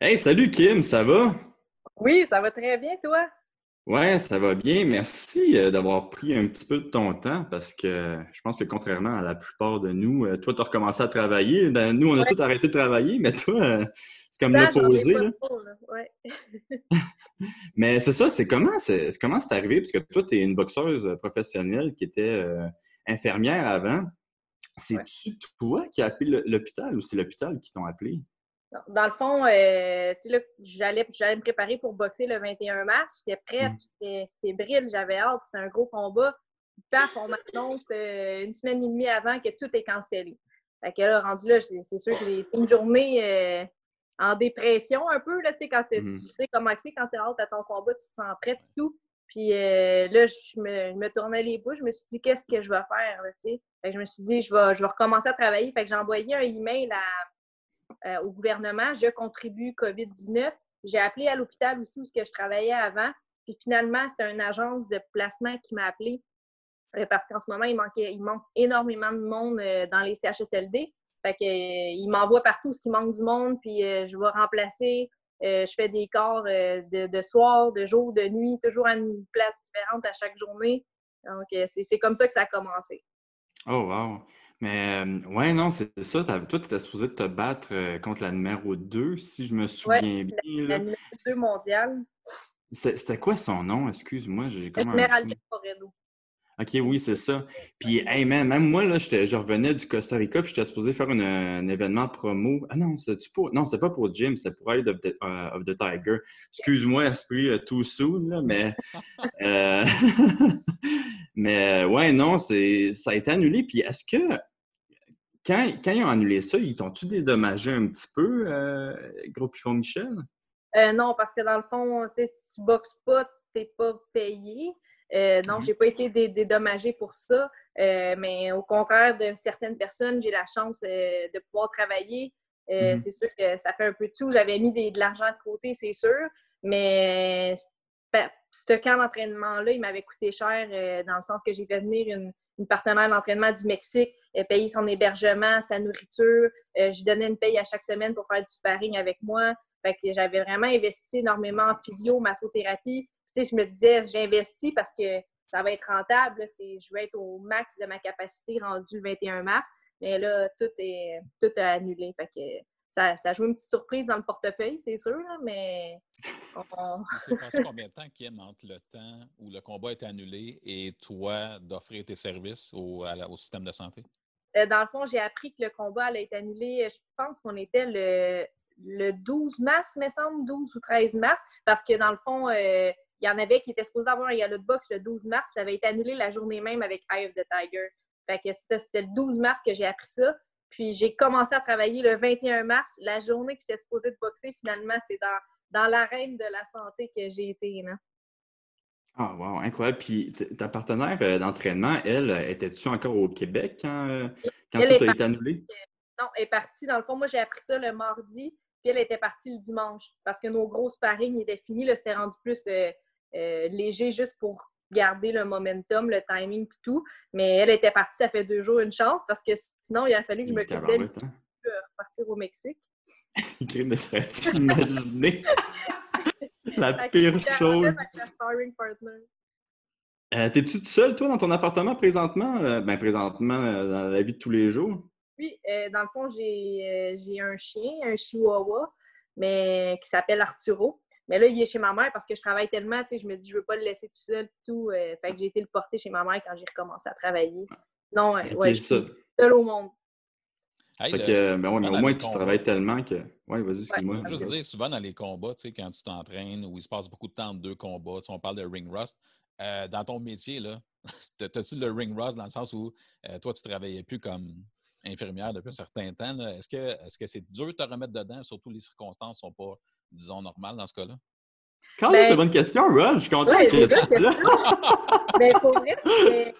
Hey, salut Kim, ça va? Oui, ça va très bien, toi? Ouais, ça va bien. Merci euh, d'avoir pris un petit peu de ton temps parce que je pense que contrairement à la plupart de nous, euh, toi, tu as recommencé à travailler. Ben, nous, on a Ouais, tous arrêté de travailler, mais toi, euh, c'est comme l'opposé. Ouais. Mais c'est ça, c'est comment c'est comment c'est arrivé? Parce que toi, tu es une boxeuse professionnelle qui était euh, infirmière avant. Ouais. C'est-tu toi qui as appelé l'hôpital ou c'est l'hôpital qui t'ont appelé? Dans le fond, euh, tu sais, là, j'allais, j'allais me préparer pour boxer le 21 mars. J'étais prête, Mm. j'étais fébrile, j'avais hâte, c'était un gros combat. Paf, on m'annonce euh, une semaine et demie avant que tout est cancellé. Fait que là, rendu là, c'est sûr que j'ai une journée euh, en dépression un peu, là, tu sais, quand Mhm. tu sais comment c'est quand t'es hâte à ton combat, tu te sens prête et tout. Puis euh, là, je me, je me tournais les bouches, je me suis dit, qu'est-ce que je vais faire, là, tu sais? Fait que je me suis dit, je vais, je vais recommencer à travailler. Fait que j'ai envoyé un email à, euh, au gouvernement, je contribue COVID-19. J'ai appelé à l'hôpital aussi où que je travaillais avant. Puis finalement, c'était une agence de placement qui m'a appelé euh, parce qu'en ce moment, il, manquait, il manque énormément de monde euh, dans les CHSLD. Fait que, il m'envoie partout ce qui manque du monde, puis je vais remplacer. Je fais des corps de, de soir, de jour, de nuit, toujours à une place différente à chaque journée. Donc, c'est c'est comme ça que ça a commencé. Oh, wow! Mais, euh, ouais, non, c'est ça. Toi, tu étais supposé te battre euh, contre la numéro 2, si je me Ouais, souviens bien. la numéro 2 mondiale, C'est- C'était quoi son nom? Excuse-moi, j'ai comme Esmeralda. OK, oui, c'est ça. Puis, hey, man, même moi, là, je revenais du Costa Rica, puis j'étais supposé faire une- un événement promo. Ah non, c'était pour... Non, c'était pas pour Jim, c'était pour Eye of the, euh, of the Tiger. Excuse-moi, esprit euh, too soon, là, mais... euh, mais, euh, ouais, non, c'est ça a été annulé. Puis, est-ce que, quand, quand ils ont annulé ça, ils t'ont-tu dédommagé un petit peu, euh, Gros Pifon Michel? Euh, non, parce que dans le fond, tu sais, tu boxes pas, t'es pas payé. Euh, non, Mhm. j'ai pas été dé- dédommagée pour ça. Euh, mais au contraire de certaines personnes, j'ai la chance euh, de pouvoir travailler. Mhm. C'est sûr que ça fait un peu de sous. J'avais mis des- de l'argent de côté, c'est sûr. Mais ben, ce camp d'entraînement-là, il m'avait coûté cher euh, dans le sens que j'ai fait venir une, une partenaire d'entraînement du Mexique, euh, payer son hébergement, sa nourriture. Euh, je donnais une paye à chaque semaine pour faire du sparring avec moi. Fait que j'avais vraiment investi énormément en physio, massothérapie. Tu sais, je me disais, j'investis parce que ça va être rentable. Je vais être au max de ma capacité rendu le 21 mars. Mais là, tout est tout a annulé. Fait que ça, ça joue une petite surprise dans le portefeuille, c'est sûr, mais on- passé combien de temps, Kim, entre le temps où le combat est annulé et toi d'offrir tes services au, la- au système de santé? Euh, dans le fond, j'ai appris que le combat allait être annulé. euh, Je pense qu'on était le, le 12 mars, me semble, 12 ou 13 mars, parce que dans le fond, euh, il y en avait qui étaient supposés avoir un gala de boxe le 12 mars, puis ça avait été annulé la journée même avec Eye of the Tiger. Fait que c'était le 12 mars que j'ai appris ça. Puis j'ai commencé à travailler le 21 mars, la journée que j'étais supposée de boxer. Finalement, c'est dans, dans l'arène de la santé que j'ai été. Là. Ah, wow, incroyable. Puis, ta partenaire euh, d'entraînement, elle, euh, était-tu encore au Québec quand, euh, quand Elle tout a été annulé? Non, elle est partie. Dans le fond, moi, j'ai appris ça le mardi, puis elle était partie le dimanche parce que nos gros sparring étaient finis. Là, c'était rendu plus euh, euh, léger juste pour garder le momentum, le timing puis tout. Mais elle était partie, ça fait deux jours, une chance, parce que sinon, il a fallu que je m'occupe d'elle hein? pour repartir au Mexique. Crime de serais-tu imaginer la pire chose? Euh, T'es-tu tout seul, toi, dans ton appartement présentement? Euh, ben, présentement, euh, dans la vie de tous les jours? Oui, dans le fond, j'ai j'ai un chien, un chihuahua, mais qui s'appelle Arturo. Mais là, il est chez ma mère parce que je travaille tellement, tu sais, je me dis, je veux pas le laisser tout seul, tout. euh, fait que j'ai été le porter chez ma mère quand j'ai recommencé à travailler. Non, euh, ouais, je suis seule au monde. Hey, Fait le- que, euh, ben ouais, mais au moins, tu combats- travailles tellement que. Ouais, vas-y, excuse-moi. Je veux juste dire, souvent dans les combats, tu sais, quand tu t'entraînes ou il se passe beaucoup de temps entre deux combats, tu sais, on parle de ring rust, euh, dans ton métier, là, as-tu le ring rust dans le sens où euh, toi, tu ne travaillais plus comme infirmière depuis un certain temps? Est-ce que est-ce que c'est dur de te remettre dedans, surtout les circonstances ne sont pas, disons, normales dans ce cas-là? Quand Ben- c'est une bonne question, Rod. Je suis content Ouais, que tu là. Mais pour vrai, c'était-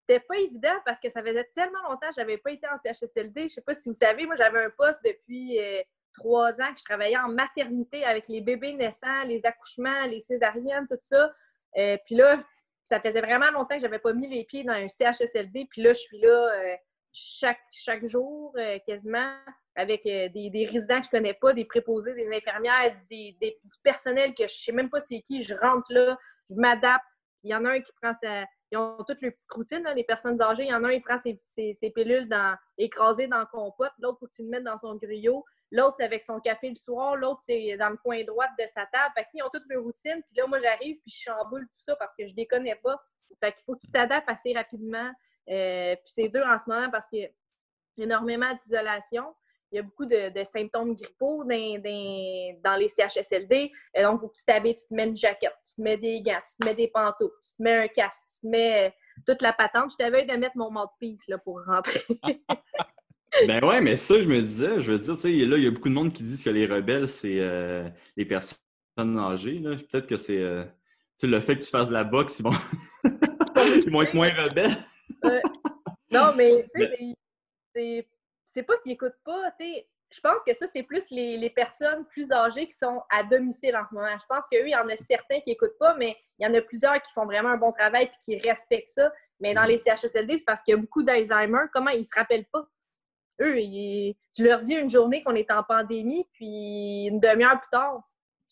c'était pas évident parce que ça faisait tellement longtemps que j'avais pas été en CHSLD. Je sais pas si vous savez, moi, j'avais un poste depuis euh, trois ans que je travaillais en maternité avec les bébés naissants, les accouchements, les césariennes, tout ça. Euh, puis là, ça faisait vraiment longtemps que j'avais pas mis les pieds dans un CHSLD. Puis là, je suis là, euh, chaque, chaque jour, euh, quasiment, avec euh, des, des, résidents que je connais pas, des préposés, des infirmières, des, du personnel que je sais même pas c'est qui. Je rentre là, je m'adapte. Il y en a un qui prend sa. Ils ont toutes les petites routines, les personnes âgées. Il y en a un qui prend ses, ses, pilules dans, écrasées dans le compote. L'autre, il faut que tu le mettes dans son griot. L'autre, c'est avec son café le soir. L'autre, c'est dans le coin droit de sa table. Ils ont toutes leurs routines. Puis là, moi, j'arrive puis je chamboule tout ça parce que je les connais pas. Fait qu'il faut que tu t'adaptes assez rapidement. Euh, puis c'est dur en ce moment parce qu'il y a énormément d'isolation. Il y a beaucoup de, symptômes grippaux dans, les CHSLD. Et donc, faut que tu t'habilles, tu te mets une jaquette, tu te mets des gants, tu te mets des pantoufles, tu te mets un casque, tu te mets euh, toute la patente. Je t'avais de mettre mon mouthpiece là, pour rentrer. ben ouais, mais ça, je me disais, je veux dire, tu sais, là, il y a beaucoup de monde qui disent que les rebelles, c'est euh, les personnes âgées. Peut-être que c'est le fait que tu fasses de la boxe, ils vont, ils vont être moins rebelles. Non, mais tu sais, c'est pas qu'ils écoutent pas, tu sais. Je pense que ça, c'est plus les, personnes plus âgées qui sont à domicile en ce moment. Je pense qu'il y en a certains qui n'écoutent pas, mais il y en a plusieurs qui font vraiment un bon travail et qui respectent ça. Mais dans mm. les CHSLD, c'est parce qu'il y a beaucoup d'Alzheimer. Comment ils se rappellent pas? Eux, tu leur dis une journée qu'on est en pandémie, puis une demi-heure plus tard,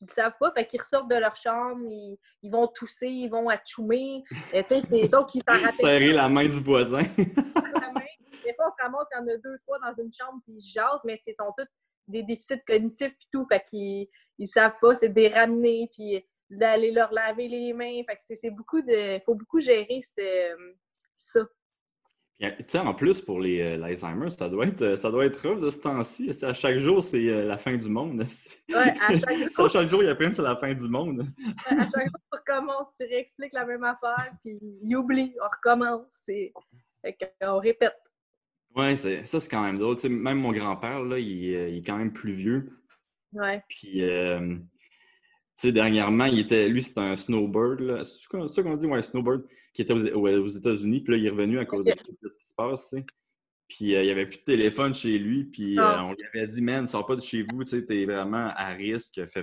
ils ne savent pas, fait qu'ils ressortent de leur chambre, ils, vont tousser, ils vont. Euh, tu sais, c'est donc qui s'en rappellent. Serrer la main du voisin. la main. Des fois, on se ramasse, il y en a deux, trois dans une chambre, puis ils jasent, mais ce sont tous des déficits cognitifs, puis tout. Fait qu'ils ils savent pas, c'est de les ramener, puis d'aller leur laver les mains. Fait que c'est beaucoup de. Il faut beaucoup gérer ça. Tu sais, en plus, pour les euh, l'Alzheimer, ça doit être euh, ça doit être rough de ce temps-ci. À chaque jour, c'est euh, la fin du monde. Oui, à chaque jour. à chaque jour, il y a plein c'est la fin du monde. à chaque jour, tu recommences, tu réexpliques la même affaire, puis il oublie, on recommence. Fait on répète. Oui, ça, c'est quand même drôle. même mon grand-père, là, il, il, est quand même plus vieux. Ouais. Puis, sais, dernièrement, il était, lui, c'est un snowbird. C'est ça qu'on dit, ouais, snowbird, qui était aux, États-Unis. Puis là, il est revenu à cause de ce qui se passe, tu sais. Puis euh, il n'y avait plus de téléphone chez lui. Puis euh, ah. on lui avait dit, man, sors pas de chez vous, tu sais, t'es vraiment à risque. Fais,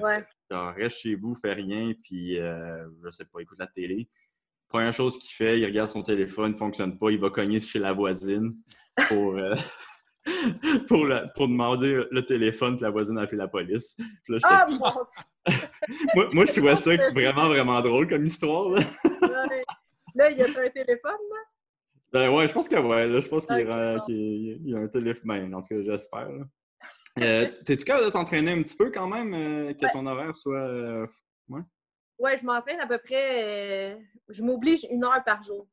reste chez vous, fais rien. Puis euh, je sais pas, écoute la télé. Première chose qu'il fait, il regarde son téléphone, il ne fonctionne pas, il va cogner chez la voisine pour. pour, pour demander le téléphone, que la voisine a appelé la police. ah, moi, moi, je trouvais ça vraiment, vraiment drôle comme histoire. Là, là il y a un téléphone, là? Ben ouais, je pense que ouais. Là, je pense qu'il y, a un téléphone. Ben, en tout cas, j'espère. Euh, T'es-tu capable de t'entraîner un petit peu quand même, euh, que ton horaire soit. Euh, ouais? Ouais, je m'entraîne à peu près. Euh, je m'oblige une heure par jour.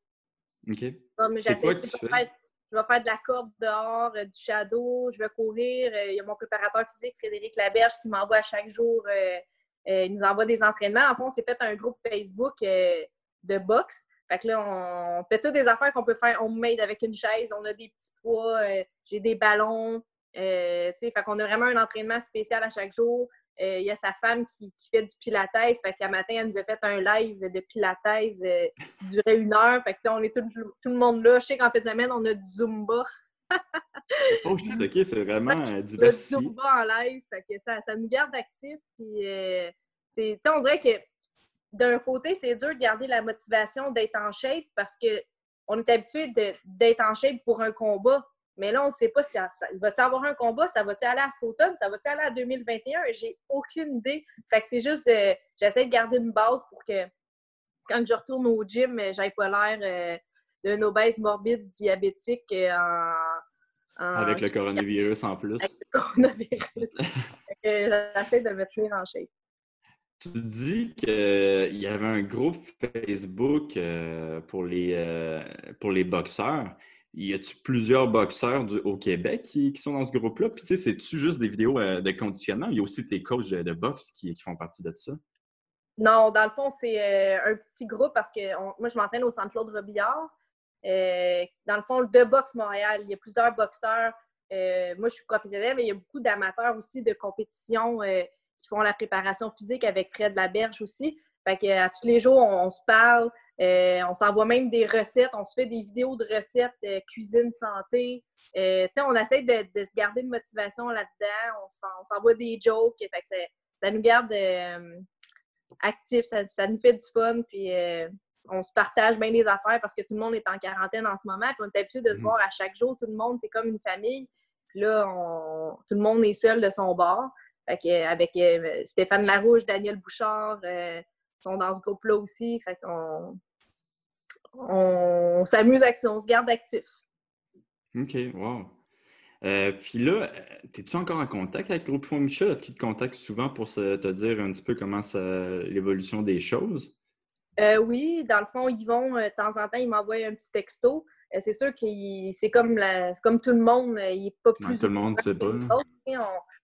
OK. C'est quoi que tu fais? Je vais faire de la corde dehors, euh, du shadow, je vais courir. Euh, il y a mon préparateur physique, Frédéric Laberge, qui m'envoie chaque jour, euh, il nous envoie des entraînements. En fond, on s'est fait un groupe Facebook de boxe. Fait que là, on fait toutes des affaires qu'on peut faire homemade avec une chaise. On a des petits poids, j'ai des ballons. fait qu'on a vraiment un entraînement spécial à chaque jour. Euh, il y a sa femme qui, fait du pilates. Fait qu'à matin, elle nous a fait un live de pilates euh, qui durait une heure. Fait que, on est tout, le monde là. Je sais qu'en fait de semaine, on a du Zumba. oh, je dis, OK, c'est vraiment euh, diversifié. Le Zumba en live. Fait que ça, ça nous garde actifs. Puis, on dirait que d'un côté, c'est dur de garder la motivation d'être en shape parce qu'on est habitué d'être en shape pour un combat. Mais là, on ne sait pas si ça, va-tu avoir un combat, ça va-tu aller à cet automne, ça va-tu aller à 2021? J'ai aucune idée. Fait que c'est juste de. J'essaie de garder une base pour que quand je retourne au gym, j'aille pas l'air euh, d'un obèse morbide diabétique euh, en, Avec le coronavirus en plus. Avec le coronavirus. J'essaie de me tenir en shape. Tu dis qu'il y avait un groupe Facebook euh, pour, les, pour les boxeurs y a-tu plusieurs boxeurs au Québec qui, sont dans ce groupe-là? Puis, tu sais, c'est-tu juste des vidéos euh, de conditionnement? Il y a aussi tes coachs de, boxe qui, font partie de ça? Non, dans le fond, c'est euh, un petit groupe parce que moi, je m'entraîne au Centre Claude Robillard. Euh, dans le fond, de Boxe Montréal, il y a plusieurs boxeurs. moi, je suis professionnelle, mais il y a beaucoup d'amateurs aussi de compétition qui font la préparation physique avec Fred Laberge aussi. Fait que, à tous les jours, on se parle. Euh, on s'envoie même des recettes, on se fait des vidéos de recettes euh, cuisine santé. Euh, on essaie de, se garder de motivation là-dedans. On s'envoie des jokes. ça, nous garde actifs, ça, nous fait du fun. Puis on se partage bien des affaires parce que tout le monde est en quarantaine en ce moment. Puis on est habitué de se Mhm. voir à chaque jour. Tout le monde, c'est comme une famille. Puis là, on- tout le monde est seul de son bord. Fait que, avec euh, Stéphane Larouche, Daniel Bouchard, euh, sont dans ce groupe-là aussi. Fait qu'on on, s'amuse avec ça, on se garde actif. OK, wow. Euh, puis là, es-tu encore en contact avec le groupe Fond Michel? Est-ce qu'il te contacte souvent pour se- te dire un petit peu comment ça l'évolution des choses? Euh, oui, dans le fond, Yvon, euh, de temps en temps, il m'envoie un petit texto. Euh, c'est sûr que c'est comme, la- comme tout le monde, euh, il n'est pas Ouais, plus. tout le monde sait pas. On,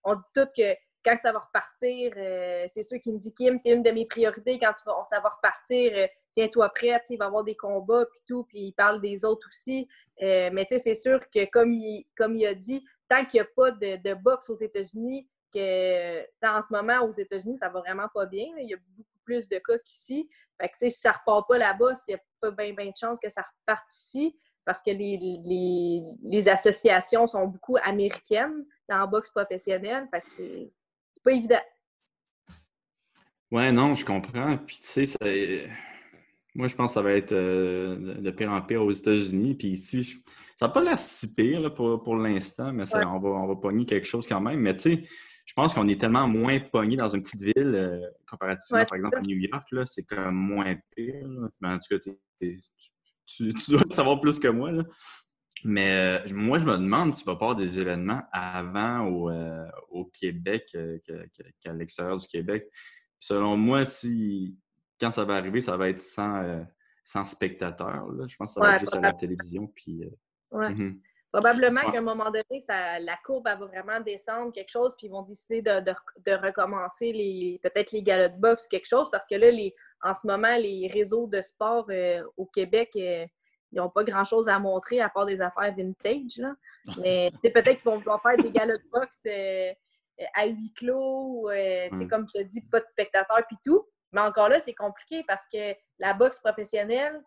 on dit tout que quand ça va repartir, euh, c'est sûr qu'il me dit Kim, tu es une de mes priorités quand tu vas, ça va repartir. euh, Tiens-toi prête, il va y avoir des combats puis tout, puis il parle des autres aussi. Euh, mais tu sais, c'est sûr que comme il, comme il a dit, tant qu'il n'y a pas de, de boxe aux États-Unis, que en ce moment aux États-Unis, ça va vraiment pas bien. Il y a beaucoup plus de cas qu'ici. Fait que, si ça repart pas là-bas, il n'y a pas bien de chance que ça reparte ici parce que les, les, les associations sont beaucoup américaines dans la boxe professionnelle. Fait que pas évident. Ouais, non, je comprends. Puis tu sais, moi, je pense que ça va être euh, de pire en pire aux États-Unis. Puis ici, je- ça n'a pas l'air si pire là, pour, pour l'instant, mais ça, Ouais. on, va, on va pogner quelque chose quand même. Mais tu sais, je pense qu'on est tellement moins pogné dans une petite ville, euh, comparativement, Ouais, par exemple, ça. à New York, là, c'est comme moins pire. là. Mais en tout cas, tu dois le savoir plus que moi. Là. Mais euh, moi, je me demande s'il va y avoir des événements avant au, euh, au Québec euh, qu'à l'extérieur du Québec. Selon moi, si quand ça va arriver, ça va être sans, sans spectateurs. là. Je pense que ça va Ouais, être juste à la télévision. Puis, mhm. Probablement Ouais. qu'à un moment donné, ça, la courbe elle va vraiment descendre quelque chose, puis ils vont décider de, de- de recommencer les peut-être les galas de boxe, quelque chose, parce que là, les, en ce moment, les réseaux de sport au Québec, ils n'ont pas grand-chose à montrer à part des affaires vintage. Là. Mais peut-être qu'ils vont vouloir faire des galas de boxe euh, euh, à huis clos, euh, Mm. comme tu l'as dit, pas de spectateurs puis tout. Mais encore là, c'est compliqué parce que la boxe professionnelle,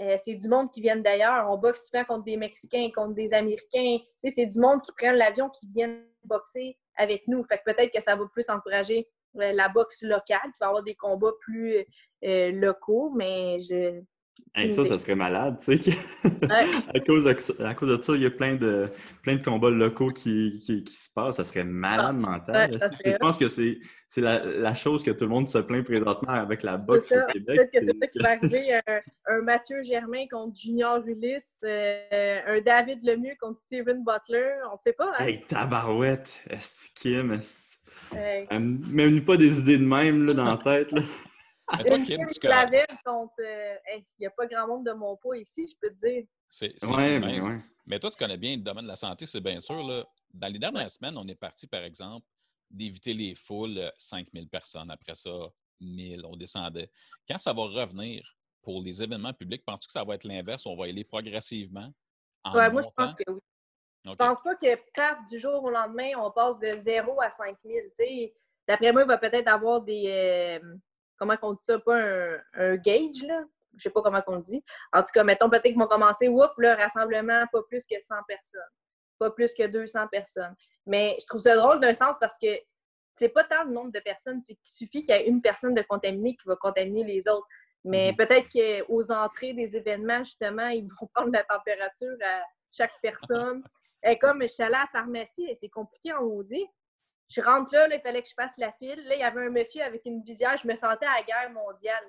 euh, c'est du monde qui viennent d'ailleurs. On boxe souvent contre des Mexicains, contre des Américains. C'est du monde qui prennent l'avion, qui viennent boxer avec nous. Fait que peut-être que ça va plus encourager la boxe locale. Tu vas avoir des combats plus locaux, mais je. Hey, ça, ça serait malade, tu sais. à, cause de, à cause de ça, il y a plein de, plein de combats locaux qui, qui, qui se passent. Ça serait malade mental. Ah, ouais, ça Je pense que c'est la, la chose que tout le monde se plaint présentement avec la boxe au Québec. Peut-être que c'est ça qui va arriver. Un, un Mathieu Germain contre Junior Ulysse, euh, un David Lemieux contre Steven Butler. On ne sait pas. Hein? Hey, tabarouette! Est-ce Kim? est-ce- Euh, Même pas des idées de même là, dans la tête. Là. Mais toi, une Kim, Kim tu connais- Clavel contre. euh, Il n'y a pas grand monde de mon poids ici, je peux te dire. C'est c'est Ouais, mais immense. ouais. Mais toi, tu connais bien le domaine de la santé, c'est bien sûr. Là. Dans les dernières semaines, on est parti, par exemple, d'éviter les foules, euh, 5000 personnes. Après ça, 1000, on descendait. Quand ça va revenir pour les événements publics, penses-tu que ça va être l'inverse? On va y aller progressivement? En Ouais, moi, je pense montant? que oui. Je OK. pense pas que, paf, du jour au lendemain, on passe de 0 à 5 000. Tu sais, D'après moi, il va peut-être avoir des. euh, comment on dit ça? Pas un, un gauge, là. Je sais pas comment on le dit. En tout cas, mettons peut-être qu'ils vont commencer, whoop, le rassemblement, pas plus que 100 personnes. Pas plus que 200 personnes. Mais je trouve ça drôle d'un sens parce que c'est pas tant le nombre de personnes, c'est qu'il suffit qu'il y ait une personne de contaminée qui va contaminer les autres. Mais Mhm. peut-être qu'aux entrées des événements, justement, ils vont prendre la température à chaque personne. Et comme je suis allée à la pharmacie, et c'est compliqué en maudit. Je rentre là, là, il fallait que je fasse la file. Là, il y avait un monsieur avec une visière. Je me sentais à la guerre mondiale.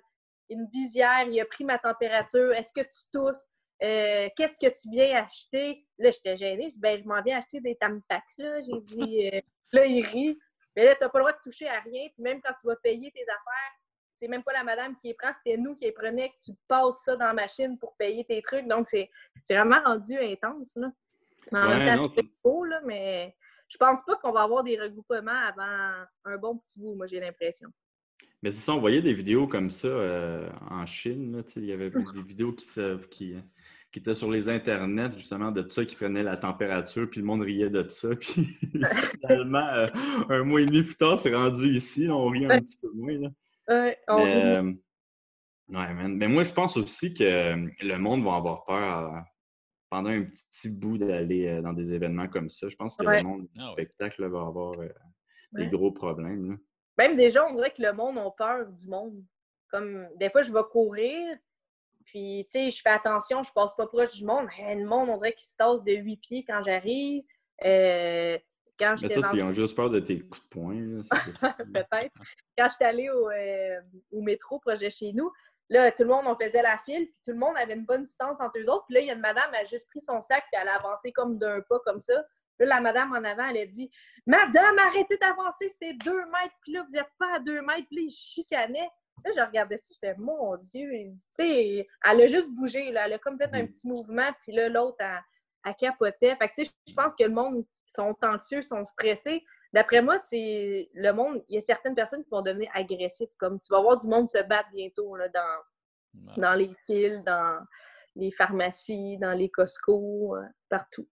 Une visière, il a pris ma température. Est-ce que tu tousses? Euh, Qu'est-ce que tu viens acheter? Là, j'étais gênée. Je dis, ben, je m'en viens acheter des Tampax. Là, j'ai dit, euh, là, il rit. Mais là, tu n'as pas le droit de toucher à rien. Puis même quand tu vas payer tes affaires, c'est même pas la madame qui les prend, c'était nous qui les prenait, que tu passes ça dans la machine pour payer tes trucs. Donc, c'est vraiment rendu intense. Là. Mais en Ouais, même temps, c'est beau, là, mais je pense pas qu'on va avoir des regroupements avant un bon petit bout, moi, j'ai l'impression. Mais c'est ça, on voyait des vidéos comme ça euh, en Chine. il y avait des vidéos qui, se- qui, qui étaient sur les internets, justement, de ça, qui prenaient la température, puis le monde riait de ça. Puis finalement, euh, un mois et demi plus tard, c'est rendu ici. là, on rit un petit peu moins. Là. On Mais, rit. euh, ouais, man. Mais moi, je pense aussi que le monde va avoir peur pendant un petit bout d'aller euh, dans des événements comme ça. Je pense que Ouais. le monde du Ah spectacle là, va avoir euh, des Ouais. gros problèmes. là. Même déjà, on dirait que le monde a peur du monde. Comme des fois, je vais courir, Puis, tu sais, je fais attention, je passe pas proche du monde. le monde, on dirait qu'il se tasse de huit pieds quand j'arrive. Euh, quand Mais ça, c'est juste peur de tes coups de poing. Peut-être. Quand j'étais allée au, euh, au, métro proche de chez nous, là, tout le monde, on faisait la file, puis tout le monde avait une bonne distance entre eux autres. Puis là, il y a une madame, elle a juste pris son sac, puis elle a avancé comme d'un pas, comme ça. Là, la madame en avant, elle a dit Madame, arrêtez d'avancer, c'est deux mètres, puis là, vous n'êtes pas à deux mètres, puis là, il chicanait. Là, je regardais ça, j'étais Mon Dieu, tu sais, elle a juste bougé, là, elle a comme fait un mm. petit mouvement, puis là, l'autre, elle, elle, capotait. Fait que, tu sais, je pense que le monde sont anxieux, sont stressés. D'après moi, c'est le monde, il y a certaines personnes qui vont devenir agressifs, comme tu vas voir du monde se battre bientôt là, dans, dans les fils, dans les pharmacies, dans les Costco, euh, partout.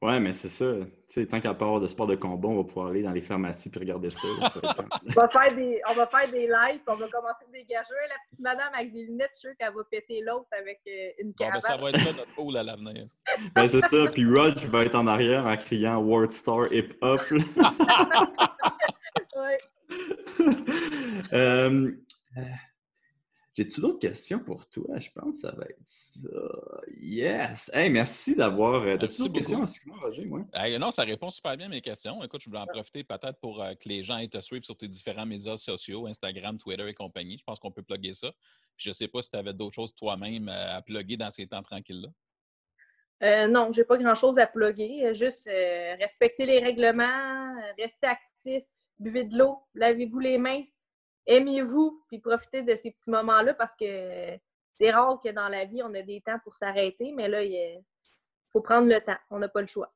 Ouais, mais c'est ça. Tu sais, tant qu'à part de sport de combat, on va pouvoir aller dans les pharmacies et regarder ça. on, va faire des, on va faire des lives, on va commencer des gageurs. La petite madame avec des lunettes, je suis qu'elle va péter l'autre avec euh, une ben, caravane. ça va être ça notre pool à l'avenir. ben, c'est ça. Puis Rog va être en arrière en criant World Star Hip Hop. ouais. euh, j'ai-tu d'autres questions pour toi? Je pense que ça va être ça. Yes! Hey, merci d'avoir. Euh, As-tu d'autres questions? Excuse-moi, Roger. non, ça répond super bien à mes questions. Écoute, je voulais en profiter peut-être pour euh, que les gens aient te suivre sur tes différents médias sociaux, Instagram, Twitter et compagnie. Je pense qu'on peut plugger ça. Puis je ne sais pas si tu avais d'autres choses toi-même euh, à plugger dans ces temps tranquilles-là. Euh, non, j'ai pas grand-chose à plugger. Juste respecter les règlements, rester actif, buvez de l'eau, lavez-vous les mains, aimez-vous, puis profitez de ces petits moments-là parce que c'est rare que dans la vie, on a des temps pour s'arrêter, mais là, il faut prendre le temps. On n'a pas le choix.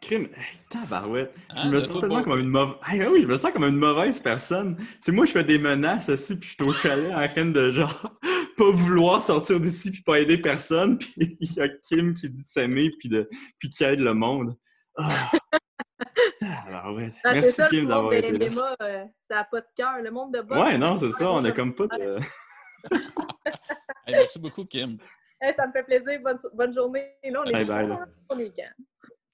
Crime, tabarouette. je hein, me sens tellement comme une mauvaise. oui, je me sens comme une mauvaise personne. C'est moi, je fais des menaces aussi, puis je suis au chalet en train de genre pas vouloir sortir d'ici puis pas aider personne. Puis il y a Kim qui dit de s'aimer puis, de... puis qui aide le monde. Ah. Alors, ouais. Merci Kim d'avoir été là. Euh, ça n'a pas de cœur. Le monde de bas. Ouais, non, c'est ça. On a comme pas de. merci beaucoup, Kim. ça me fait plaisir. Bonne, bonne journée. Là, on est, hey,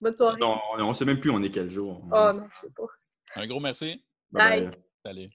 Bonne soirée. on ne sait même plus on est quel jour. Oh non, je sais pas. Un gros merci. bye. Salut.